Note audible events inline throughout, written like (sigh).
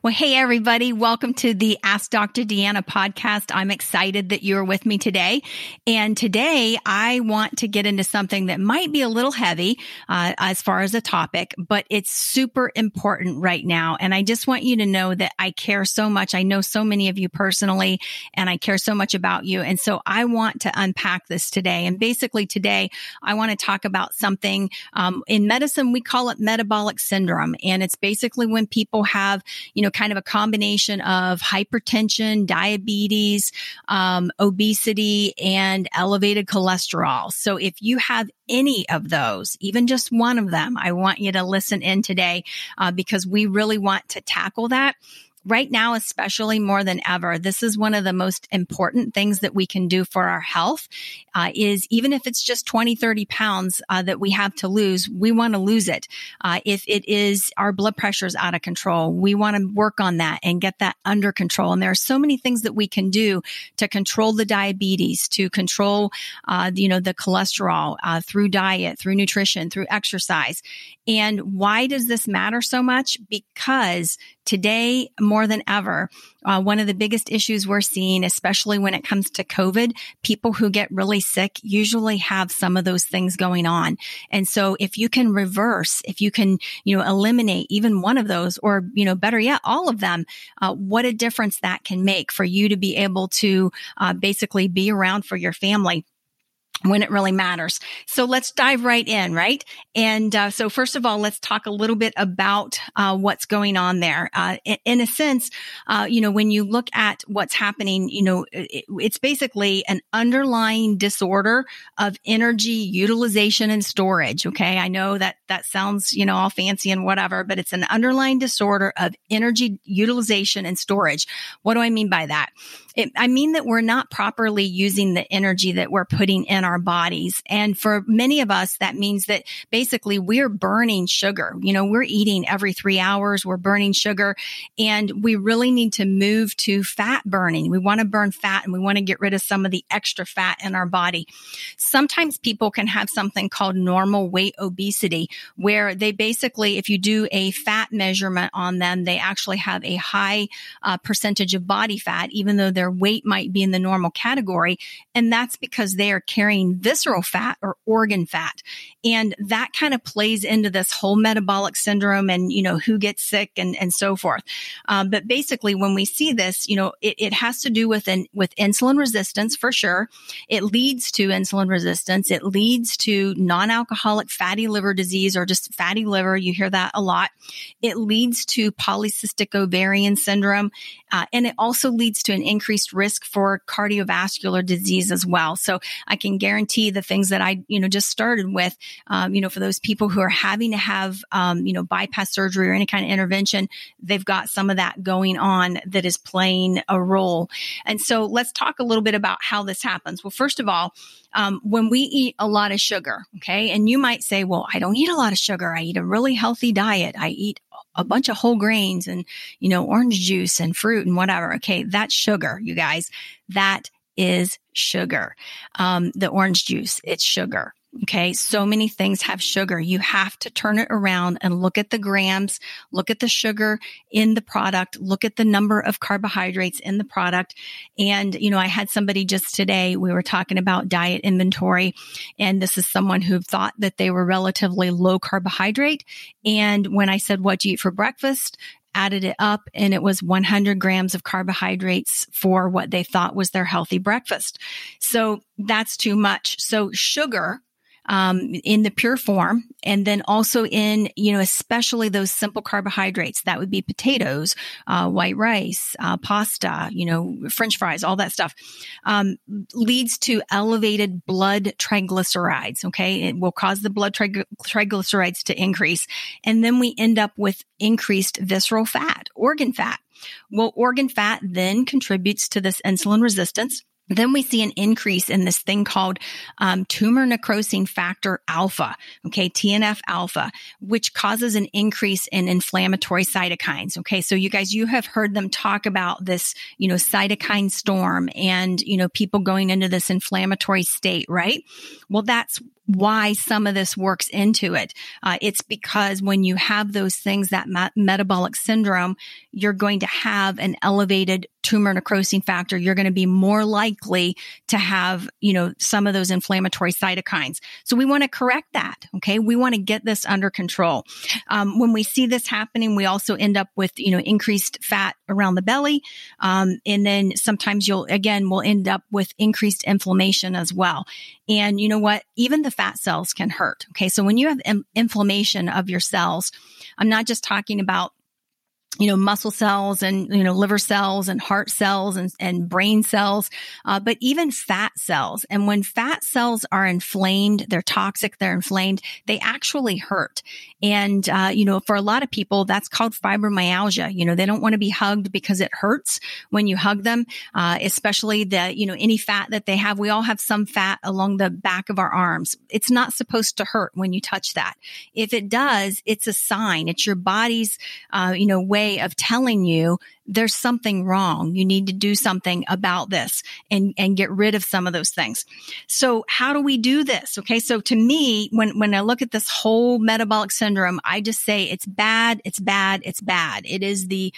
Well, hey, everybody. Welcome to the Ask Dr. Deanna podcast. I'm excited that you're with me today. And today I want to get into something that might be a little heavy uh, as far as a topic, but it's super important right now. And I just want you to know that I care so much. I know so many of you personally, and I care so much about you. And so I want to unpack this today. And basically, today I want to talk about something um, in medicine, we call it metabolic syndrome. And it's basically when people have, you know, know, kind of a combination of hypertension, diabetes, um, obesity, and elevated cholesterol. So if you have any of those, even just one of them, I want you to listen in today uh, because we really want to tackle that right now, especially more than ever, this is one of the most important things that we can do for our health uh, is even if it's just 20, 30 pounds uh, that we have to lose, we want to lose it. Uh, if it is our blood pressure is out of control, we want to work on that and get that under control. And there are so many things that we can do to control the diabetes, to control, uh, you know, the cholesterol uh, through diet, through nutrition, through exercise. And why does this matter so much? Because today, more than ever, uh, one of the biggest issues we're seeing, especially when it comes to COVID, people who get really sick usually have some of those things going on. And so if you can reverse, if you can, you know, eliminate even one of those or, you know, better yet, all of them, uh, what a difference that can make for you to be able to uh, basically be around for your family when it really matters. So let's dive right in, right? And uh, so first of all, let's talk a little bit about uh, what's going on there. Uh, in, in, a sense, uh, you know, when you look at what's happening, you know, it, it's basically an underlying disorder of energy utilization and storage. Okay, I know that that sounds, you know, all fancy and whatever, but it's an underlying disorder of energy utilization and storage. What do I mean by that? It, I mean that we're not properly using the energy that we're putting in our bodies. And for many of us, that means that basically we're burning sugar. You know, we're eating every three hours, we're burning sugar, and we really need to move to fat burning. We want to burn fat and we want to get rid of some of the extra fat in our body. Sometimes people can have something called normal weight obesity, where they basically, if you do a fat measurement on them, they actually have a high uh, percentage of body fat, even though their weight might be in the normal category. And that's because they are carrying visceral fat or organ fat. And that kind of plays into this whole metabolic syndrome and, you know, who gets sick and, and so forth. Um, but basically, when we see this, you know, it, it has to do with, an, with insulin resistance for sure. It leads to insulin resistance. It leads to non-alcoholic fatty liver disease or just fatty liver. You hear that a lot. It leads to polycystic ovarian syndrome. Uh, and it also leads to an increased risk for cardiovascular disease as well. So I can guarantee the things that I, you know, just started with, um, you know, for those people who are having to have, um, you know, bypass surgery or any kind of intervention, they've got some of that going on that is playing a role. And so let's talk a little bit about how this happens. Well, first of all, um, when we eat a lot of sugar, okay, and you might say, well, I don't eat a lot of sugar. I eat a really healthy diet. I eat a bunch of whole grains and, you know, orange juice and fruit and whatever. Okay. That's sugar, you guys. That is sugar. Um, the orange juice, it's sugar. Okay. So many things have sugar. You have to turn it around and look at the grams, look at the sugar in the product, look at the number of carbohydrates in the product. And, you know, I had somebody just today, we were talking about diet inventory and this is someone who thought that they were relatively low carbohydrate. And when I said, what do you eat for breakfast? Added it up and it was 100 grams of carbohydrates for what they thought was their healthy breakfast. So that's too much. So sugar um, in the pure form, and then also in you know especially those simple carbohydrates that would be potatoes, uh, white rice, uh, pasta, you know French fries, all that stuff um, leads to elevated blood triglycerides. Okay, it will cause the blood trig- triglycerides to increase, and then we end up with increased visceral fat, organ fat. Well, organ fat then contributes to this insulin resistance then we see an increase in this thing called um, tumor necrosing factor alpha, okay, TNF alpha, which causes an increase in inflammatory cytokines. Okay, so you guys, you have heard them talk about this, you know, cytokine storm and, you know, people going into this inflammatory state, right? Well, that's why some of this works into it. Uh, it's because when you have those things, that ma- metabolic syndrome, you're going to have an elevated tumor necrosing factor. You're going to be more likely to have, you know, some of those inflammatory cytokines. So we want to correct that. Okay. We want to get this under control. Um, when we see this happening, we also end up with, you know, increased fat around the belly. Um, and then sometimes you'll, again, will end up with increased inflammation as well. And you know what? Even the fat cells can hurt. Okay. So when you have inflammation of your cells, I'm not just talking about you know, muscle cells and, you know, liver cells and heart cells and, and brain cells, uh, but even fat cells. And when fat cells are inflamed, they're toxic, they're inflamed, they actually hurt. And, uh, you know, for a lot of people, that's called fibromyalgia. You know, they don't want to be hugged because it hurts when you hug them, uh, especially the, you know, any fat that they have. We all have some fat along the back of our arms. It's not supposed to hurt when you touch that. If it does, it's a sign. It's your body's, uh, you know, way way of telling you there's something wrong. You need to do something about this and, and get rid of some of those things. So how do we do this? Okay. So to me, when, when I look at this whole metabolic syndrome, I just say it's bad. It's bad. It's bad. It is the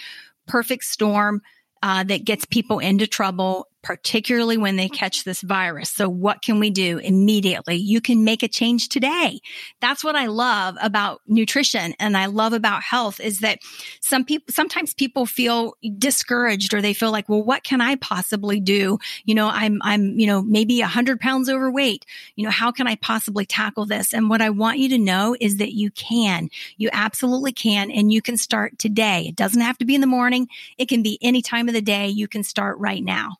perfect storm. Uh, that gets people into trouble particularly when they catch this virus. So what can we do immediately? You can make a change today. That's what I love about nutrition and I love about health is that some people, sometimes people feel discouraged or they feel like, well, what can I possibly do? You know, I'm, I'm, you know, maybe a hundred pounds overweight. You know, how can I possibly tackle this? And what I want you to know is that you can, you absolutely can, and you can start today. It doesn't have to be in the morning. It can be any time of the day. You can start right now.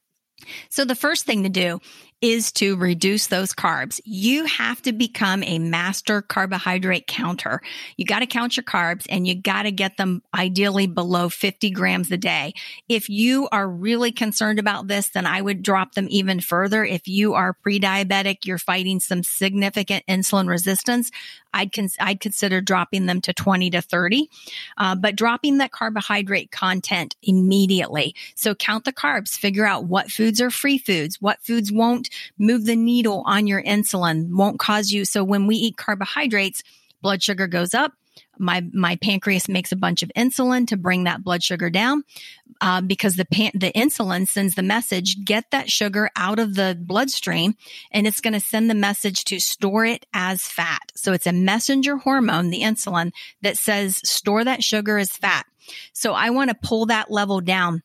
So the first thing to do is to reduce those carbs. You have to become a master carbohydrate counter. You got to count your carbs and you got to get them ideally below 50 grams a day. If you are really concerned about this, then I would drop them even further. If you are pre-diabetic, you're fighting some significant insulin resistance, I'd, cons- I'd consider dropping them to 20 to 30, uh, but dropping that carbohydrate content immediately. So count the carbs, figure out what foods are free foods, what foods won't move the needle on your insulin, won't cause you. So when we eat carbohydrates, blood sugar goes up. My my pancreas makes a bunch of insulin to bring that blood sugar down, uh, because the pan- the insulin sends the message get that sugar out of the bloodstream, and it's going to send the message to store it as fat. So it's a messenger hormone, the insulin, that says store that sugar as fat. So I want to pull that level down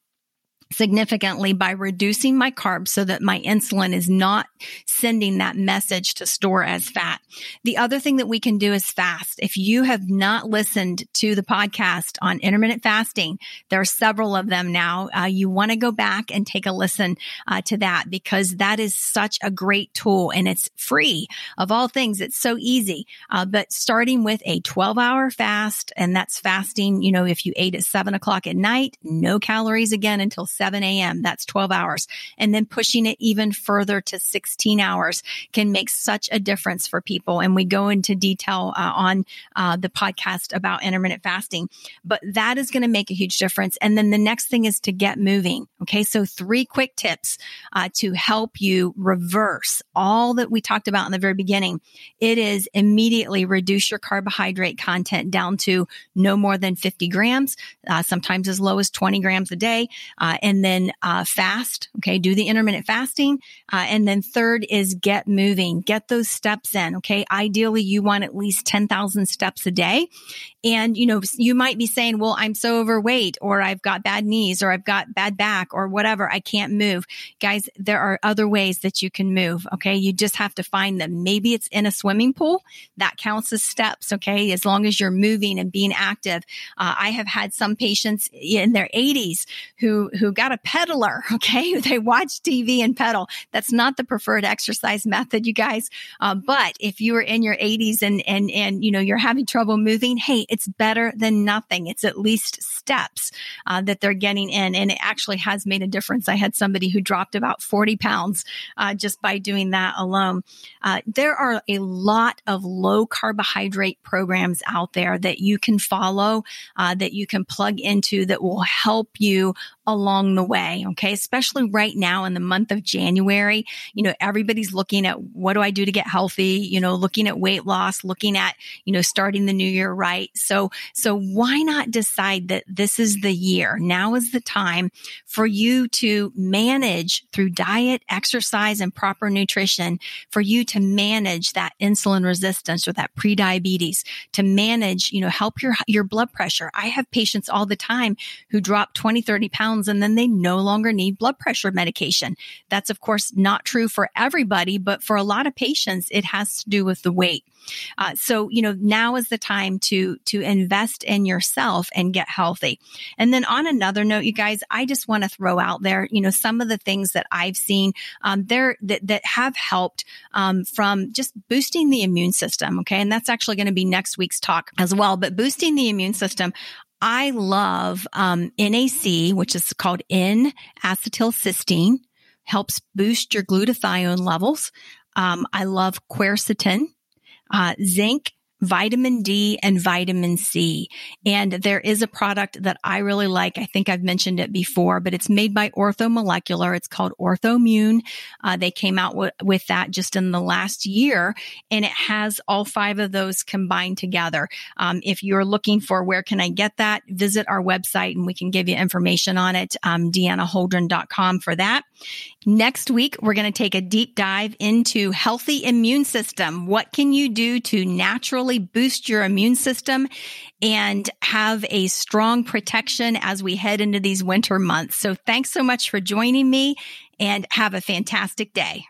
significantly by reducing my carbs so that my insulin is not sending that message to store as fat. The other thing that we can do is fast. If you have not listened to the podcast on intermittent fasting, there are several of them now. Uh, you want to go back and take a listen uh, to that because that is such a great tool and it's free of all things. It's so easy. Uh, but starting with a 12 hour fast and that's fasting, you know, if you ate at seven o'clock at night, no calories again until 7 a.m. That's 12 hours. And then pushing it even further to 16 hours can make such a difference for people. And we go into detail uh, on uh, the podcast about intermittent fasting, but that is going to make a huge difference. And then the next thing is to get moving. Okay. So three quick tips uh, to help you reverse all that we talked about in the very beginning. It is immediately reduce your carbohydrate content down to no more than 50 grams, uh, sometimes as low as 20 grams a day. Uh, and then uh, fast. Okay, do the intermittent fasting, uh, and then third is get moving, get those steps in. Okay, ideally you want at least ten thousand steps a day, and you know you might be saying, well, I'm so overweight, or I've got bad knees, or I've got bad back, or whatever, I can't move. Guys, there are other ways that you can move. Okay, you just have to find them. Maybe it's in a swimming pool that counts as steps. Okay, as long as you're moving and being active. Uh, I have had some patients in their 80s who who got a peddler. (laughs) Okay. (laughs) They watch TV and pedal. That's not the preferred exercise method, you guys. Uh, but if you are in your 80s and, and, and, you know, you're having trouble moving, hey, it's better than nothing. It's at least steps uh, that they're getting in. And it actually has made a difference. I had somebody who dropped about 40 pounds uh, just by doing that alone. Uh, there are a lot of low carbohydrate programs out there that you can follow, uh, that you can plug into that will help you along the way. Okay. Especially right now in the month of January, you know, everybody's looking at what do I do to get healthy? You know, looking at weight loss, looking at, you know, starting the new year right. So, so why not decide that this is the year? Now is the time for you to manage through diet, exercise, and proper nutrition for you to manage that insulin resistance or that prediabetes, to manage, you know, help your, your blood pressure. I have patients all the time who drop 20, 30 pounds pounds and then they no longer need blood pressure medication. That's of course not true for everybody, but for a lot of patients, it has to do with the weight. Uh, so, you know, now is the time to, to invest in yourself and get healthy. And then on another note, you guys, I just want to throw out there, you know, some of the things that I've seen, um, there that, that have helped, um, from just boosting the immune system. Okay. And that's actually going to be next week's talk as well. But boosting the immune system, I love um, NAC, which is called N-acetylcysteine, helps boost your glutathione levels. Um, I love quercetin, uh, zinc vitamin D and vitamin C. And there is a product that I really like. I think I've mentioned it before, but it's made by Orthomolecular. It's called Orthomune. Uh, they came out w- with that just in the last year and it has all five of those combined together. Um, if you're looking for where can I get that, visit our website and we can give you information on it. Um, DeannaHoldren.com for that. Next week, we're going to take a deep dive into healthy immune system. What can you do to naturally boost your immune system and have a strong protection as we head into these winter months? So thanks so much for joining me and have a fantastic day.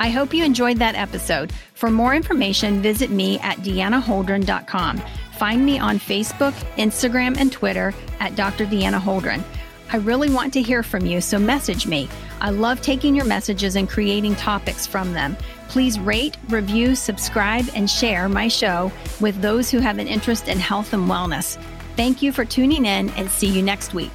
I hope you enjoyed that episode. For more information, visit me at deannaholdren.com. Find me on Facebook, Instagram, and Twitter at Dr. Deanna Holdren. I really want to hear from you, so message me. I love taking your messages and creating topics from them. Please rate, review, subscribe, and share my show with those who have an interest in health and wellness. Thank you for tuning in and see you next week.